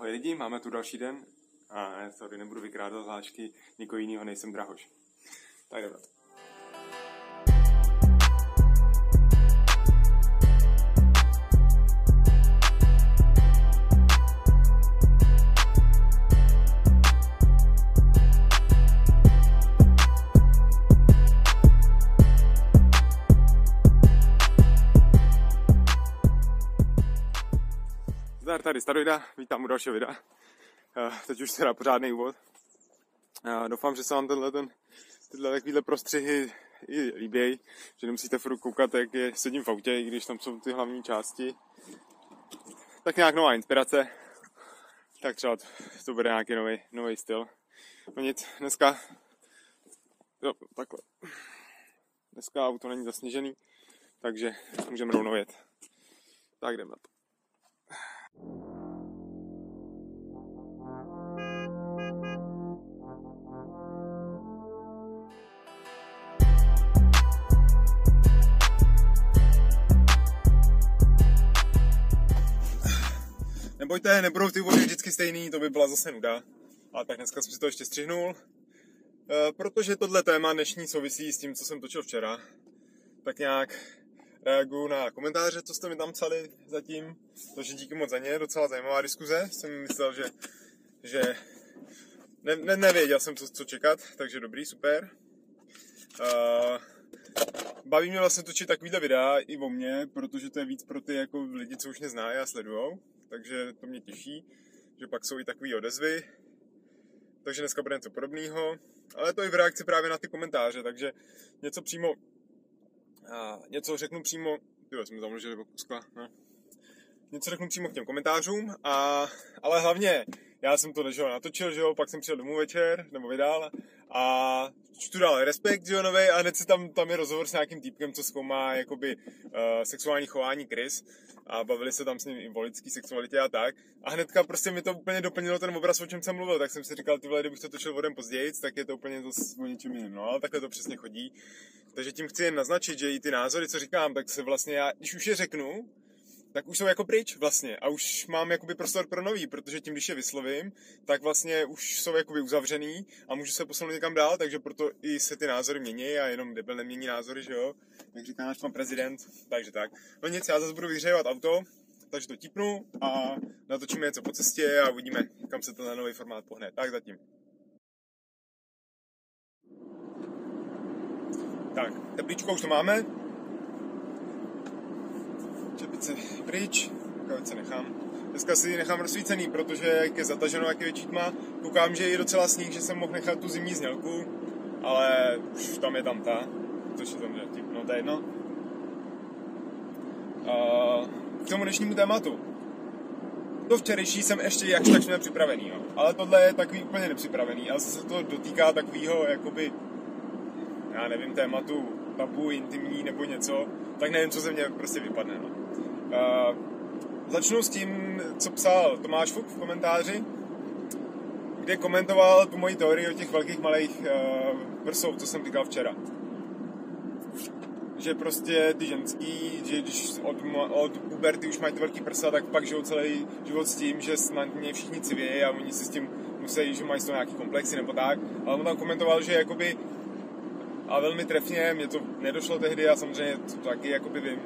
Ahoj lidi, máme tu další den. A ne, sorry, nebudu vykrádat hlášky nikoho jiného, nejsem Drahoš. Tak jdeme. Tady Staroida, vítám u dalšího videa. Eh, Teď už teda pořádný úvod. Eh, Doufám, že se vám tenhle, ten, tyhle takovýhle prostřihy i líbějí, že nemusíte furt koukat, jak je, sedím v autě, i když tam jsou ty hlavní části. Tak nějak nová inspirace. Tak třeba to, to bude nějaký nový, nový styl. No nic, dneska... Jo, takhle. Dneska auto není zasněžený, takže můžeme rovnou jet. Tak jdeme na to. Nebojte, nebudou ty vody vždycky stejný, to by byla zase nuda. A tak dneska jsem si to ještě střihnul. E, protože tohle téma dnešní souvisí s tím, co jsem točil včera. Tak nějak reaguju na komentáře, co jste mi tam psali zatím. Takže díky moc za ně, docela zajímavá diskuze. Jsem myslel, že, že ne, ne, nevěděl jsem, co, co čekat, takže dobrý, super. Uh, baví mě vlastně točit takovýhle videa i o mně, protože to je víc pro ty jako lidi, co už mě znají a sledujou. Takže to mě těší, že pak jsou i takové odezvy. Takže dneska bude něco podobného. Ale to i v reakci právě na ty komentáře, takže něco přímo a něco řeknu přímo, jo, jsme zamlžili kuska, no. Něco řeknu přímo k těm komentářům, a, ale hlavně, já jsem to že jo, natočil, že jo, pak jsem přijel domů večer, nebo vydal, a čtu dál Respekt, že jo, novej, a hned si tam, tam je rozhovor s nějakým týpkem, co zkoumá, jakoby, uh, sexuální chování Chris, a bavili se tam s ním i o lidský sexualitě a tak. A hnedka prostě mi to úplně doplnilo ten obraz, o čem jsem mluvil, tak jsem si říkal, ty vole, kdybych to točil vodem později, tak je to úplně to o něčem jiném. No, ale takhle to přesně chodí. Takže tím chci jen naznačit, že i ty názory, co říkám, tak se vlastně já, když už je řeknu, tak už jsou jako pryč vlastně a už mám jakoby prostor pro nový, protože tím, když je vyslovím, tak vlastně už jsou jakoby uzavřený a můžu se posunout někam dál, takže proto i se ty názory mění a jenom debil nemění názory, že jo, jak říká náš pan prezident, takže tak. No nic, já zase budu vyhřejovat auto, takže to tipnu a natočíme něco po cestě a uvidíme, kam se ten nový formát pohne. Tak zatím. Tak, teplíčko už to máme. Čepice pryč, rukavice nechám. Dneska si nechám rozsvícený, protože jak je zataženo, jak je větší tma, koukám, že je docela sníh, že jsem mohl nechat tu zimní znělku, ale už tam je tam ta, což je tam tip, no to je jedno. A k tomu dnešnímu tématu. To včerejší jsem ještě jakž tak měl připravený, jo. ale tohle je takový úplně nepřipravený a zase to dotýká takového jakoby já nevím, tématu tabu, intimní nebo něco, tak nevím, co ze mě prostě vypadne. No. Uh, začnu s tím, co psal Tomáš Fuk v komentáři, kde komentoval tu moji teorii o těch velkých malých uh, prsou, co jsem říkal včera. Že prostě ty ženský, že když od, od puberty už mají ty velký prsa, tak pak žijou celý život s tím, že na ně všichni civějí a oni si s tím musí, že mají z toho nějaký komplexy nebo tak. Ale on tam komentoval, že jakoby a velmi trefně, mě to nedošlo tehdy a samozřejmě to taky jakoby vím,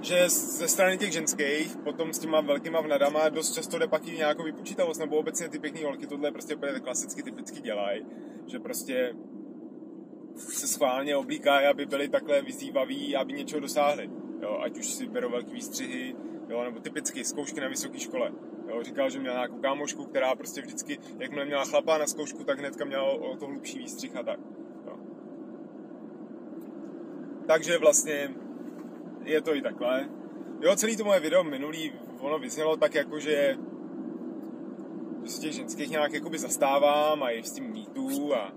že ze strany těch ženských potom s těma velkýma vnadama dost často jde pak i nějakou vypočítavost, nebo obecně ty pěkné holky tohle prostě úplně klasicky typicky dělají, že prostě se schválně oblíkají, aby byly takhle vyzývaví, aby něčeho dosáhli. Jo, ať už si berou velký výstřihy, jo, nebo typicky zkoušky na vysoké škole. Jo, říkal, že měl nějakou kámošku, která prostě vždycky, jakmile měla chlapa na zkoušku, tak hnedka měla o to hlubší výstřih a tak. Takže vlastně je to i takhle. Jo, celý to moje video minulý, ono vyznělo tak jako, že těch ženských nějak jakoby zastávám a i s tím mýtu a,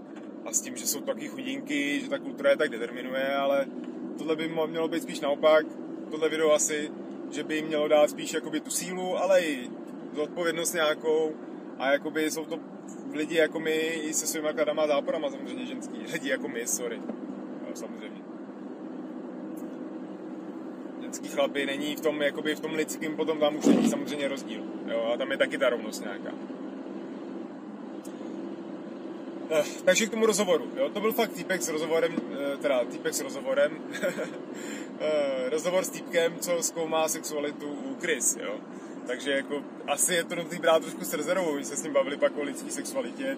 a s tím, že jsou taky chudinky, že ta kultura je tak determinuje, ale tohle by mělo být spíš naopak, tohle video asi, že by jim mělo dát spíš jakoby tu sílu, ale i zodpovědnost nějakou. A jakoby jsou to lidi jako my i se svýma kladama záporama samozřejmě ženský, lidi jako my, sorry, jo, samozřejmě ženský chlapy, není v tom, jakoby v tom lidském, potom tam už není samozřejmě rozdíl. Jo, a tam je taky ta rovnost nějaká. Eh, takže k tomu rozhovoru. Jo? To byl fakt týpek s rozhovorem, eh, teda týpek s rozhovorem, eh, rozhovor s týpkem, co zkoumá sexualitu u Chris, jo. Takže jako asi je to nutný brát trošku s rezervou, se s ním bavili pak o lidské sexualitě,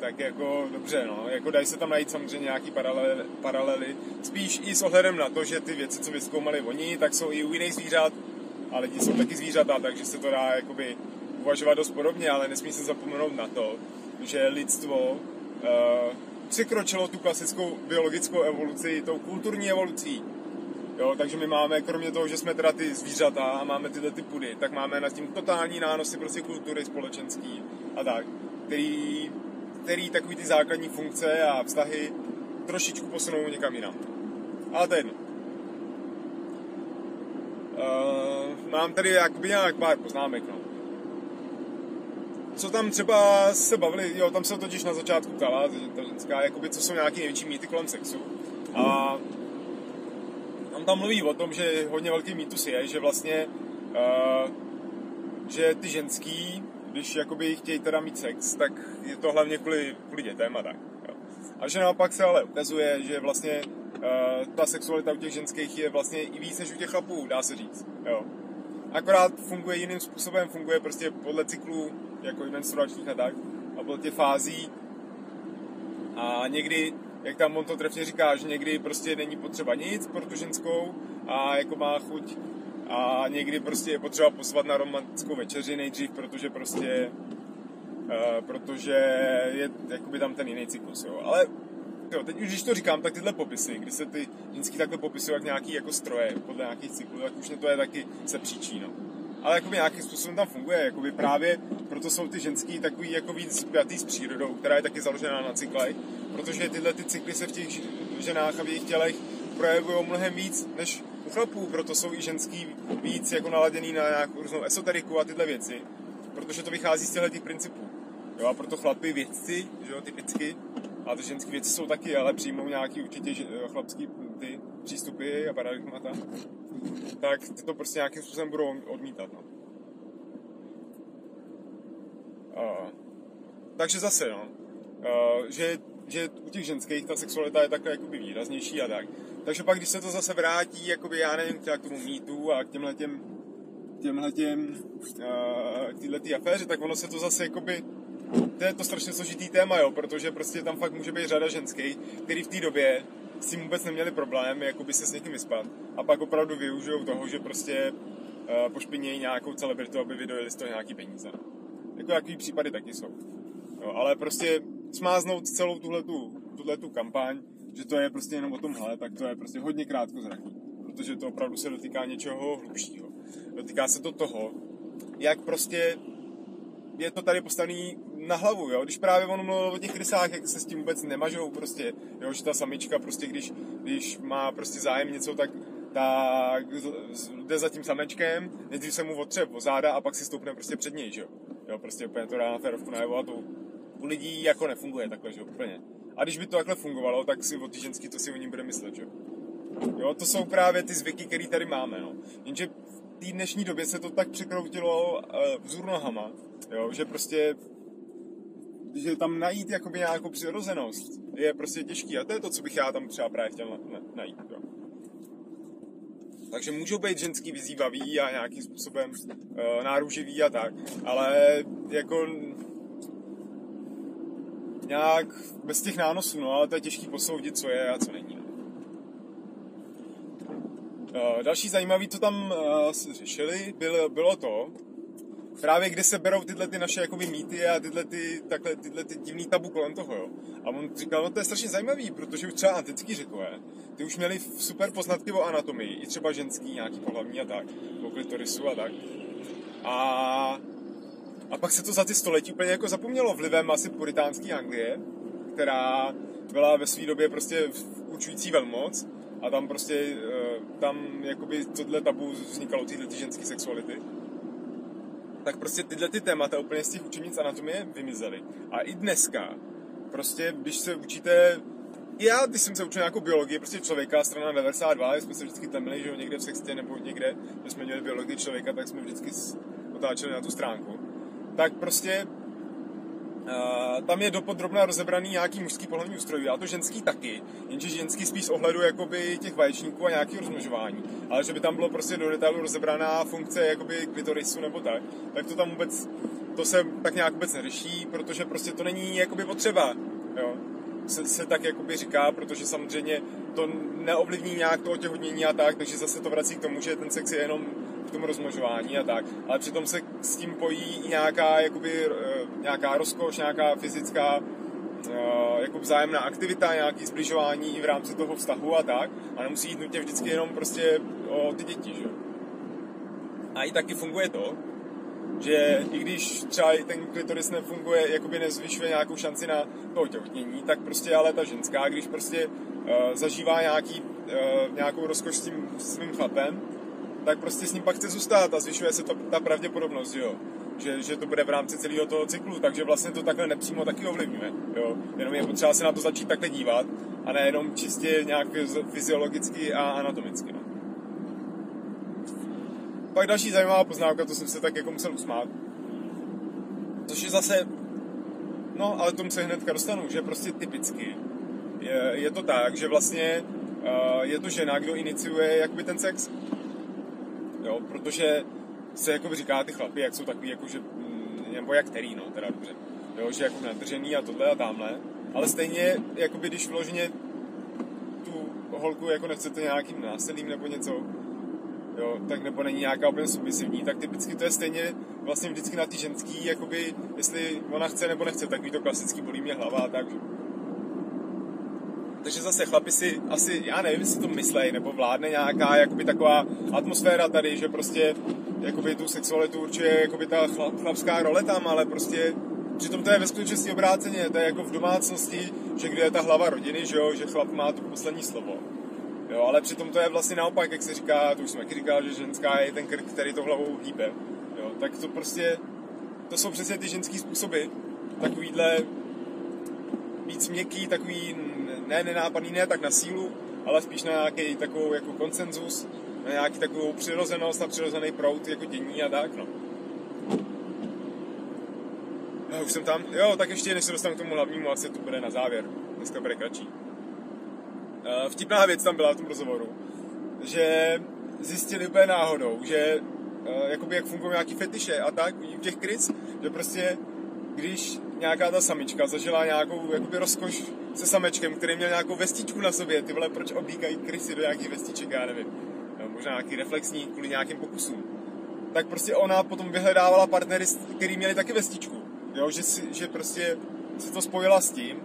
tak jako dobře, no, jako dají se tam najít samozřejmě nějaký paralely, paralely, spíš i s ohledem na to, že ty věci, co vyzkoumali oni, tak jsou i u jiných zvířat a lidi jsou taky zvířata, takže se to dá jakoby uvažovat dost podobně, ale nesmí se zapomenout na to, že lidstvo uh, překročilo tu klasickou biologickou evoluci tou kulturní evolucí. Jo, takže my máme, kromě toho, že jsme teda ty zvířata a máme tyhle ty pudy, tak máme nad tím totální nánosy prostě kultury společenský a tak, který který takový ty základní funkce a vztahy trošičku posunou někam jinam. Ale to je jedno. Uh, mám tady jakoby nějak pár poznámek, no. Co tam třeba se bavili, jo, tam se totiž na začátku ptala, ta ženská, jakoby, co jsou nějaký největší mýty kolem sexu. A on tam mluví o tom, že hodně velký mýtus je, že vlastně, uh, že ty ženský když jakoby chtějí teda mít sex, tak je to hlavně kvůli, kvůli dětem a tak. Jo. A že naopak se ale ukazuje, že vlastně uh, ta sexualita u těch ženských je vlastně i víc než u těch chlapů, dá se říct. Jo. Akorát funguje jiným způsobem, funguje prostě podle cyklů, jako i menstruačních a tak, a podle těch fází. A někdy, jak tam on to trefně říká, že někdy prostě není potřeba nic pro tu ženskou a jako má chuť a někdy prostě je potřeba pozvat na romantickou večeři nejdřív, protože prostě uh, protože je jakoby tam ten jiný cyklus, jo. Ale jo, teď už když to říkám, tak tyhle popisy, kdy se ty ženský takhle popisují jak nějaký jako stroje podle nějakých cyklů, tak už mě to je taky se příčí, no. Ale jakoby nějakým způsobem tam funguje, jakoby právě proto jsou ty ženský takový jako víc spjatý s přírodou, která je taky založená na cyklech, protože tyhle ty cykly se v těch ženách a v jejich tělech projevují mnohem víc než u chlapů, proto jsou i ženský víc jako naladěný na nějakou různou esoteriku a tyhle věci, protože to vychází z těchto těch principů. Jo, a proto chlapy vědci, že jo, typicky, a ty ženské věci jsou taky, ale přijmou nějaký určitě chlapský ty přístupy a paradigmata, tak ty to prostě nějakým způsobem budou odmítat. No. A, takže zase, no, a, že, že u těch ženských ta sexualita je takhle jakoby výraznější a tak. Takže pak, když se to zase vrátí, jakoby, já nevím, k tomu mýtu a k těmhle těm, těmhle těm, uh, k téhle aféře, tak ono se to zase jakoby, to je to strašně složitý téma, jo, protože prostě tam fakt může být řada ženských, který v té době s tím vůbec neměli problém, jakoby se s někým vyspat. A pak opravdu využijou toho, že prostě uh, pošpinějí nějakou celebritu, aby vydojili z toho nějaký peníze. Jako jaký případy taky jsou. Jo, ale prostě smáznout celou tuhle tu kampaň že to je prostě jenom o tomhle, tak to je prostě hodně krátkozraký. Protože to opravdu se dotýká něčeho hlubšího. Dotýká se to toho, jak prostě je to tady postavený na hlavu, jo? Když právě on mluvil o těch rysách, jak se s tím vůbec nemažou prostě, jo? že ta samička prostě, když, když má prostě zájem něco, tak tak jde za tím samečkem, nejdřív se mu otře o záda a pak si stoupne prostě před něj, že jo. Jo, prostě úplně to dá na férovku najevo a to u lidí jako nefunguje takhle, že jo, úplně. A když by to takhle fungovalo, tak si o ty ženský to si o ní bude myslet, že jo. to jsou právě ty zvyky, které tady máme, no. Jenže v té dnešní době se to tak překroutilo uh, vzůr nohama, jo, že prostě že tam najít jakoby nějakou přirozenost je prostě těžký a to je to, co bych já tam třeba právě chtěl na, na, najít, jo. Takže můžou být ženský vyzývavý a nějakým způsobem uh, náruživý a tak, ale jako nějak bez těch nánosů, no, ale to je těžký posoudit, co je a co není. No. Uh, další zajímavý, co tam uh, řešili, bylo, bylo to, právě kde se berou tyhle ty naše jakoby mýty a tyhle ty, takhle, tyhle ty divný tabu kolem toho, jo. A on říkal, no to je strašně zajímavý, protože už třeba antický řekové, ty už měli super poznatky o anatomii, i třeba ženský, nějaký pohlavní a tak, o klitorisu a tak. A a pak se to za ty století úplně jako zapomnělo vlivem asi puritánské Anglie, která byla ve své době prostě učující velmoc a tam prostě, eh, tam jakoby tohle tabu vznikalo tyhle ty ženské sexuality. Tak prostě tyhle ty témata úplně z těch učebnic anatomie vymizely. A i dneska, prostě když se učíte já, když jsem se učil nějakou biologii, prostě člověka, strana 92, jsme se vždycky temili, že někde v sextě nebo někde, že jsme měli biologii člověka, tak jsme vždycky otáčeli na tu stránku. Tak prostě Uh, tam je dopodrobně rozebraný nějaký mužský pohlavní ústroj, a to ženský taky, jenže ženský spíš ohledu jakoby těch vaječníků a nějakého rozmnožování. Ale že by tam bylo prostě do detailu rozebraná funkce jakoby klitorisu nebo tak, tak to tam vůbec, to se tak nějak vůbec neřeší, protože prostě to není jakoby potřeba, jo. Se, se tak jakoby říká, protože samozřejmě to neovlivní nějak to otěhotnění a tak, takže zase to vrací k tomu, že ten sex je jenom k tomu rozmnožování a tak, ale přitom se s tím pojí nějaká, jakoby, eh, nějaká rozkoš, nějaká fyzická eh, jako vzájemná aktivita, nějaký zbližování i v rámci toho vztahu a tak. A nemusí jít nutně vždycky jenom prostě o ty děti, že? A i taky funguje to, že i když třeba ten klitoris nefunguje, jakoby nezvyšuje nějakou šanci na to otěhotnění, tak prostě ale ta ženská, když prostě uh, zažívá nějaký, uh, nějakou rozkoš s tím svým chlapem, tak prostě s ním pak chce zůstat a zvyšuje se to, ta pravděpodobnost, jo. Že, že to bude v rámci celého toho cyklu, takže vlastně to takhle nepřímo taky ovlivňuje, jo. Jenom je potřeba se na to začít takhle dívat a nejenom čistě nějak fyziologicky a anatomicky, no. Pak další zajímavá poznámka, to jsem se tak jako musel usmát. Což je zase, no ale tomu se hnedka dostanu, že prostě typicky je, je to tak, že vlastně uh, je to žena, kdo iniciuje jakoby ten sex protože se jako říká ty chlapy, jak jsou takový, jako že, mm, nebo jak který, no, teda dobře, jo, že jako nadržený a tohle a tamhle, ale stejně, jakoby když vloženě tu holku jako nechcete nějakým násilím nebo něco, jo, tak nebo není nějaká úplně submisivní, tak typicky to je stejně vlastně vždycky na ty ženský, jakoby, jestli ona chce nebo nechce, takový to klasický bolí mě hlava a tak, takže zase chlapi si asi, já nevím, jestli to myslej, nebo vládne nějaká jakoby taková atmosféra tady, že prostě jakoby tu sexualitu určuje jakoby ta chlap, chlapská role tam, ale prostě přitom to je ve skutečnosti obráceně, to je jako v domácnosti, že kde je ta hlava rodiny, že jo, že chlap má to poslední slovo. Jo, ale přitom to je vlastně naopak, jak se říká, to už taky říkal, že ženská je ten krk, který to hlavou hýbe. Jo, tak to prostě, to jsou přesně ty ženský způsoby, takovýhle víc měkký, takový ne nenápadný, ne tak na sílu, ale spíš na nějaký takovou jako konsenzus, na nějaký takovou přirozenost a přirozený prout jako dění a tak, no. Já už jsem tam. Jo, tak ještě než se dostanu k tomu hlavnímu, asi to bude na závěr. Dneska bude kratší. Uh, vtipná věc tam byla v tom rozhovoru, že zjistili úplně náhodou, že uh, jakoby jak fungují nějaký fetiše a tak u těch kryc, že prostě když nějaká ta samička zažila nějakou jakoby rozkoš se samečkem, který měl nějakou vestičku na sobě, ty vole, proč oblíkají krysy do nějakých vestiček, já nevím. No, možná nějaký reflexní kvůli nějakým pokusům. Tak prostě ona potom vyhledávala partnery, který měli taky vestičku. Jo, že, si, že prostě se to spojila s tím,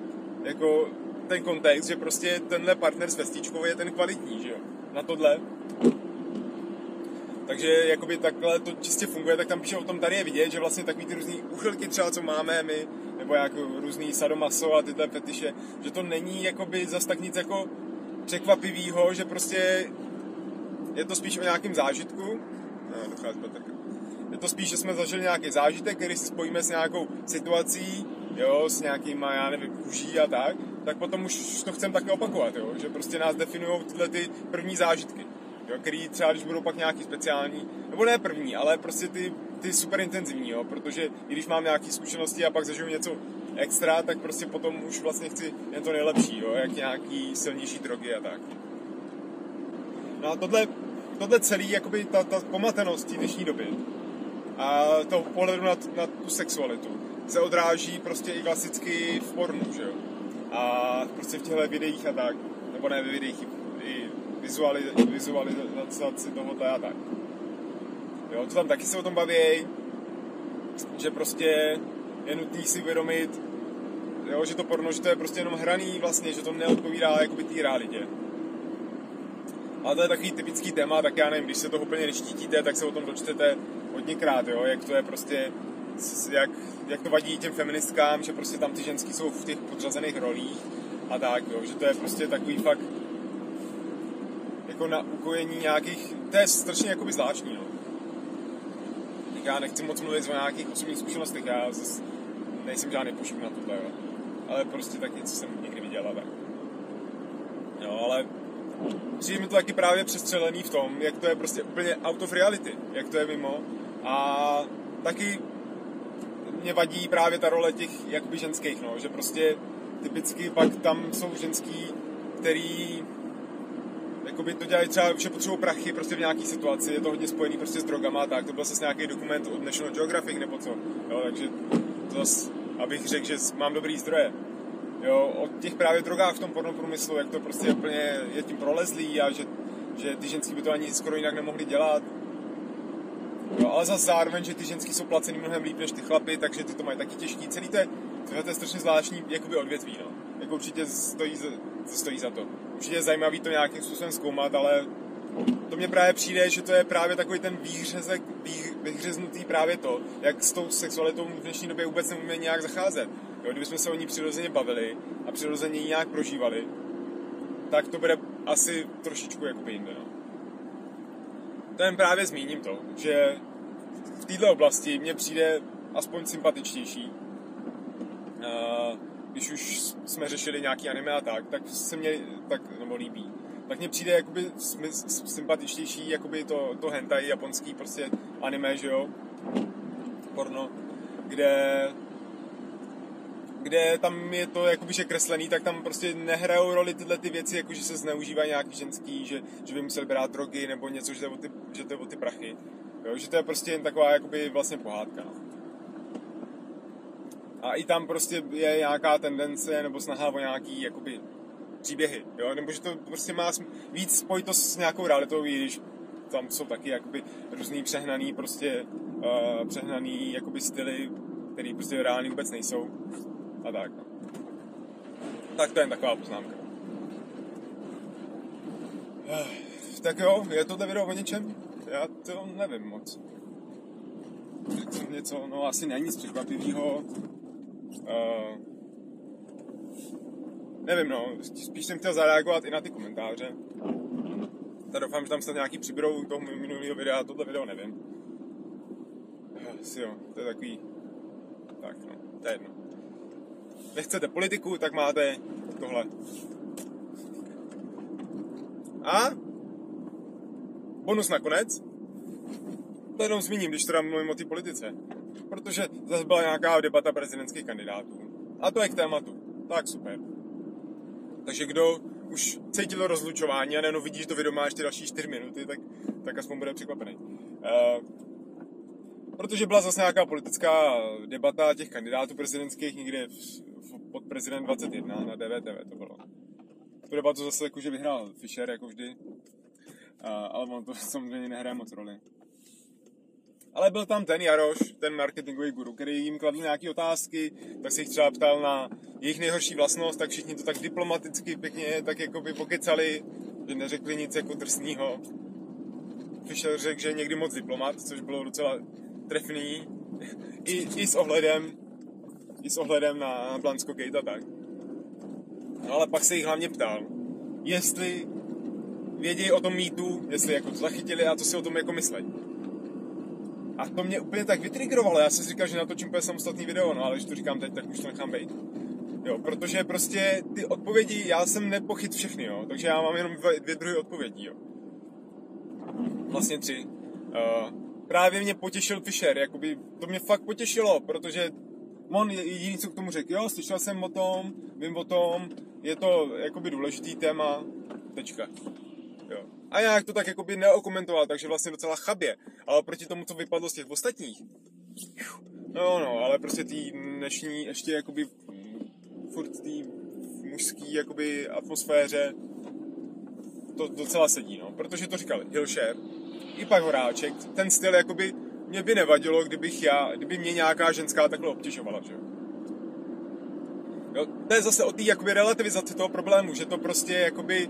jako ten kontext, že prostě tenhle partner s vestičkou je ten kvalitní, že jo. Na tohle takže jakoby takhle to čistě funguje, tak tam píše o tom, tady je vidět, že vlastně takový ty různý uchylky třeba, co máme my, nebo jako různý sadomaso a tyhle fetiše, že to není jakoby zas tak nic jako překvapivýho, že prostě je to spíš o nějakém zážitku. No, Je to spíš, že jsme zažili nějaký zážitek, který si spojíme s nějakou situací, jo, s nějakýma, já nevím, kůží a tak, tak potom už to chcem také opakovat, jo, že prostě nás definují tyhle ty první zážitky jo, který třeba, když budou pak nějaký speciální, nebo ne první, ale prostě ty, ty super intenzivní, jo, protože i když mám nějaké zkušenosti a pak zažiju něco extra, tak prostě potom už vlastně chci jen to nejlepší, jo, jak nějaký silnější drogy a tak. No a tohle, tohle celý, jakoby ta, ta pomatenost té dnešní doby a toho pohledu na, na tu sexualitu se odráží prostě i klasicky v pornu, že jo. A prostě v těchto videích a tak, nebo ne ve videích, i vizuali, vizualizaci tohohle a tak. Jo, to tam taky se o tom baví, že prostě je nutný si uvědomit, jo, že to porno, že to je prostě jenom hraný vlastně, že to neodpovídá jakoby té realitě. Ale to je takový typický téma, tak já nevím, když se to úplně neštítíte, tak se o tom dočtete hodněkrát, jo, jak to je prostě, jak, jak to vadí těm feministkám, že prostě tam ty ženský jsou v těch podřazených rolích a tak, jo, že to je prostě takový fakt jako na ukojení nějakých, to je strašně jakoby zvláštní, no. Já nechci moc mluvit o nějakých osobních zkušenostech, já zase nejsem žádný pošuk na tohle, jo. Ale prostě tak něco jsem někdy viděl a tak. Jo, ale přijde mi to taky právě přestřelený v tom, jak to je prostě úplně out of reality, jak to je mimo. A taky mě vadí právě ta role těch jakoby ženských, no, že prostě typicky pak tam jsou ženský, který jakoby to dělají třeba, že potřebují prachy prostě v nějaké situaci, je to hodně spojený prostě s drogama, tak to byl zase nějaký dokument od National Geographic nebo co, jo, takže to zase, abych řekl, že mám dobrý zdroje. Jo, o těch právě drogách v tom pornoprůmyslu, jak to prostě úplně je tím prolezlý a že, že ty ženský by to ani skoro jinak nemohli dělat. Jo, ale zase zároveň, že ty ženský jsou placený mnohem líp než ty chlapy, takže ty to mají taky těžký. Celý to je, to je strašně zvláštní jakoby odvětví, no. Jako určitě stojí, stojí za to. Určitě je zajímavý to nějakým způsobem zkoumat, ale to mně právě přijde, že to je právě takový ten výhřezek, vý, vyhřeznutý právě to, jak s tou sexualitou v dnešní době vůbec nemůžeme nějak zacházet. Jo, kdybychom se o ní přirozeně bavili a přirozeně ji nějak prožívali, tak to bude asi trošičku jakoby jinde. No. To jen právě zmíním to, že v této oblasti mně přijde aspoň sympatičtější. Když už jsme řešili nějaký anime a tak, tak se mě tak, nebo líbí. Tak mně přijde jakoby sympatičtější jakoby to, to hentai japonský prostě anime, že jo, porno, kde kde tam je to jakoby, že kreslený, tak tam prostě nehrajou roli tyhle ty věci, jako že se zneužívají nějaký ženský, že, že by museli brát drogy nebo něco, že to je o ty, že to je o ty prachy. Jo, že to je prostě jen taková jakoby vlastně pohádka. No. A i tam prostě je nějaká tendence nebo snaha o nějaký jakoby příběhy, jo? nebo že to prostě má víc spojitost s nějakou realitou, když tam jsou taky jakoby různý přehnaný prostě uh, přehnaný jakoby styly, který prostě reálně vůbec nejsou a tak. No. Tak to je taková poznámka. Tak jo, je tohle video o něčem? Já to nevím moc. Něco, no asi není nic překvapivého. Nevím, no, spíš jsem chtěl zareagovat i na ty komentáře. Tak doufám, že tam snad nějaký přibydou toho minulého videa, tohle video nevím. Asi jo, to je takový... Tak no, to je jedno nechcete politiku, tak máte tohle. A bonus nakonec, to jenom zmíním, když teda mluvím o té politice. Protože zase byla nějaká debata prezidentských kandidátů. A to je k tématu. Tak super. Takže kdo už cítil rozlučování a nejenom vidí, že to video má ještě další 4 minuty, tak, tak aspoň bude překvapený. Uh, protože byla zase nějaká politická debata těch kandidátů prezidentských někde v, pod prezident 21 na DVTV to bylo. Tu debatu zase jakože vyhrál Fischer, jako vždy. A, ale on to samozřejmě nehraje moc roli. Ale byl tam ten Jaroš, ten marketingový guru, který jim kladl nějaké otázky, tak se jich třeba ptal na jejich nejhorší vlastnost, tak všichni to tak diplomaticky pěkně tak jako by pokecali, že neřekli nic jako drsného. Fischer řekl, že je někdy moc diplomat, což bylo docela trefný, i, i s ohledem i s ohledem na Blansko Gate a tak. No ale pak se jich hlavně ptal, jestli vědějí o tom mýtu, jestli jako to zachytili a to si o tom jako myslej. A to mě úplně tak vytrigrovalo, já jsem si říkal, že natočím úplně samostatný video, no ale když to říkám teď, tak už to nechám být. Jo, protože prostě ty odpovědi, já jsem nepochyt všechny, jo, takže já mám jenom dvě, dvě druhy odpovědí, jo. Vlastně tři. Uh, právě mě potěšil Fisher, jakoby, to mě fakt potěšilo, protože on jediný, co k tomu řekl, jo, slyšel jsem o tom, vím o tom, je to jakoby důležitý téma, tečka. A já to tak jakoby neokomentoval, takže vlastně docela chabě. Ale proti tomu, co vypadlo z těch ostatních, no no, ale prostě tý dnešní ještě jakoby furt tý mužský jakoby atmosféře to docela sedí, no, protože to říkal Hilšer, i pak Horáček, ten styl jakoby mě by nevadilo, kdybych já, kdyby mě nějaká ženská takhle obtěžovala, že jo. To je zase o té jakoby relativizaci toho problému, že to prostě jakoby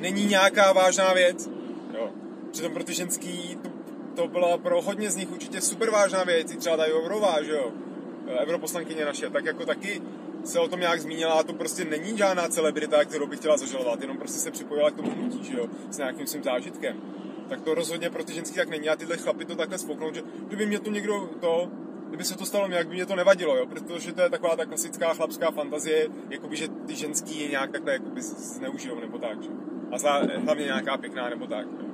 není nějaká vážná věc, jo. Přitom pro ty ženský to, to byla pro hodně z nich určitě super vážná věc, třeba ta Jourová, že jo, europoslankyně naše, tak jako taky se o tom nějak zmínila a to prostě není žádná celebrita, kterou bych chtěla zažalovat, jenom prostě se připojila k tomu hnutí, že jo, s nějakým svým zážitkem tak to rozhodně pro ty ženský tak není. A tyhle chlapy to takhle spouknou, že kdyby mě tu někdo to, kdyby se to stalo jak by mě to nevadilo, jo, protože to je taková ta klasická chlapská fantazie, jakoby, že ty ženský je nějak takhle jakoby zneužijou nebo tak, že? A za, hlavně nějaká pěkná nebo tak, jo.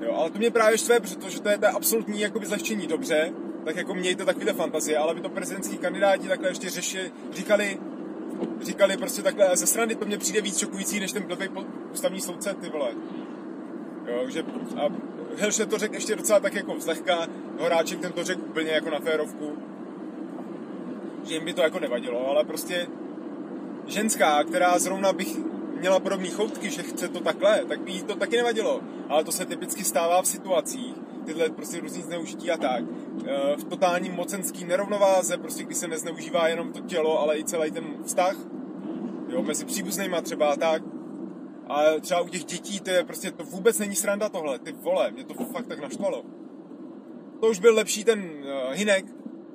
jo. ale to mě právě štve, protože to je to absolutní jakoby zlehčení dobře, tak jako mějte takové fantazie, ale by to prezidentský kandidáti takhle ještě řeši, říkali, říkali prostě takhle ze strany, to mě přijde víc šokující, než ten blbý ústavní soudce, ty vole. Jo, že a Helše to řekl ještě docela tak jako zlehka, Horáček ten to řekl úplně jako na férovku, že jim by to jako nevadilo, ale prostě ženská, která zrovna bych měla podobné choutky, že chce to takhle, tak by jí to taky nevadilo. Ale to se typicky stává v situacích, tyhle prostě různý zneužití a tak, eh, v totálním mocenský nerovnováze, prostě když se nezneužívá jenom to tělo, ale i celý ten vztah, jo, mezi příbuznýma třeba a tak, a třeba u těch dětí, to je prostě, to vůbec není sranda tohle, ty vole, mě to fakt tak naštvalo. To už byl lepší ten uh, Hinek,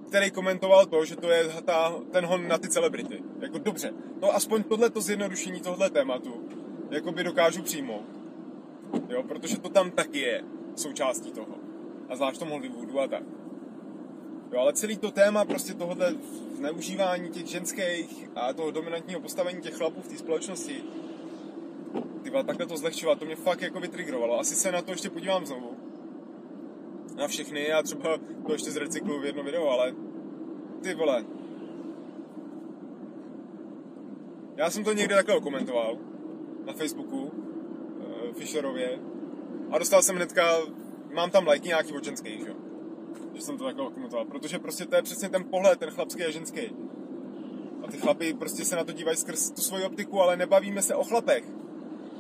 který komentoval to, že to je ta, ten hon na ty celebrity. Jako dobře, no aspoň tohleto zjednodušení tohle tématu, jako by dokážu přijmout. Jo, protože to tam taky je součástí toho. A zvlášť v tom Hollywoodu a tak. Jo, ale celý to téma prostě tohohle zneužívání těch ženských a toho dominantního postavení těch chlapů v té společnosti, tyba, takhle to zlehčovat, to mě fakt jako vytrigrovalo. Asi se na to ještě podívám znovu. Na všechny, já třeba to ještě zrecykluju v jedno video, ale ty vole. Já jsem to někde takhle komentoval na Facebooku, uh, Fisherově, a dostal jsem hnedka, mám tam lajky nějaký od ženských, jo. Že jsem to takhle komentoval, protože prostě to je přesně ten pohled, ten chlapský a ženský. A ty chlapy prostě se na to dívají skrz tu svoji optiku, ale nebavíme se o chlapech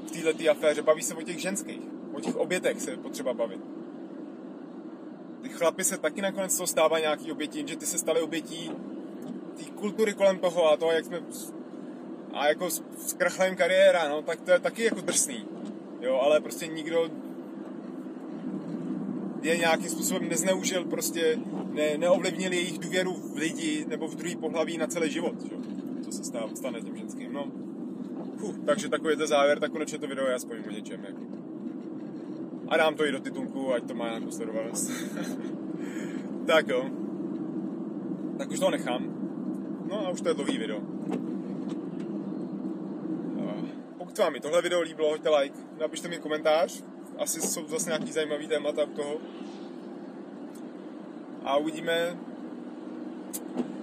v této aféře, baví se o těch ženských, o těch obětech se potřeba bavit. Ty chlapy se taky nakonec toho stává nějaký obětí, že ty se staly obětí té kultury kolem toho a toho, jak jsme a jako zkrachlem kariéra, no, tak to je taky jako drsný. Jo, ale prostě nikdo je nějakým způsobem nezneužil, prostě ne, neovlivnil jejich důvěru v lidi nebo v druhý pohlaví na celý život, že? co se stává, stane tím ženským. No. Huh, takže takový je závěr, tak konečně to video je aspoň o něčem. Jako. A dám to i do titulku, ať to má nějakou sledovanost. tak jo. Tak už to nechám. No a už to je dlouhý video. Pokud vám mi tohle video líbilo, hoďte like, napište mi komentář, asi jsou zase nějaký zajímavý témata u toho. A uvidíme,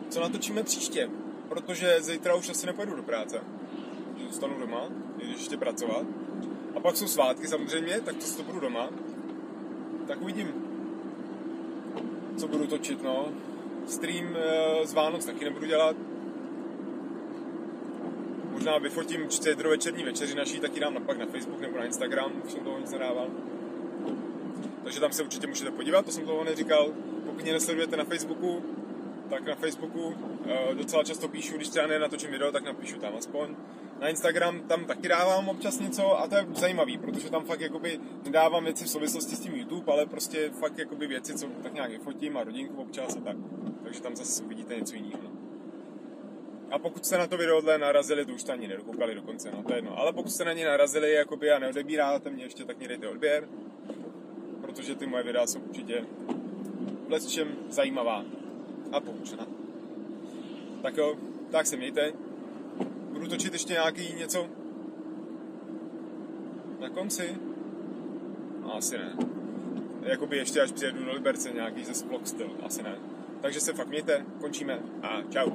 co natočíme příště, protože zítra už asi nepojedu do práce. Zůstanu doma, když ještě pracovat. A pak jsou svátky samozřejmě, tak to, to budu doma. Tak uvidím, co budu točit, no. Stream e, z Vánoc taky nebudu dělat. Možná vyfotím večerní večeři naší, taky dám pak na Facebook nebo na Instagram, už jsem toho nic nedával. Takže tam se určitě můžete podívat, to jsem toho neříkal. Pokud mě nesledujete na Facebooku, tak na Facebooku uh, docela často píšu, když třeba nenatočím video, tak napíšu tam aspoň. Na Instagram tam taky dávám občas něco a to je zajímavý, protože tam fakt jakoby nedávám věci v souvislosti s tím YouTube, ale prostě fakt jakoby věci, co tak nějak fotím a rodinku občas a tak. Takže tam zase uvidíte něco jiného. A pokud jste na to video narazili, to už to ani nedokoukali dokonce, no to je jedno. Ale pokud jste na ně narazili jakoby, a neodebíráte mě ještě, tak mě dejte odběr, protože ty moje videa jsou určitě v zajímavá a poučená. Tak jo, tak se mějte. Budu točit ještě nějaký něco na konci? No, asi ne. Jakoby ještě až přijedu do Liberce nějaký ze styl, asi ne. Takže se fakt mějte, končíme a čau.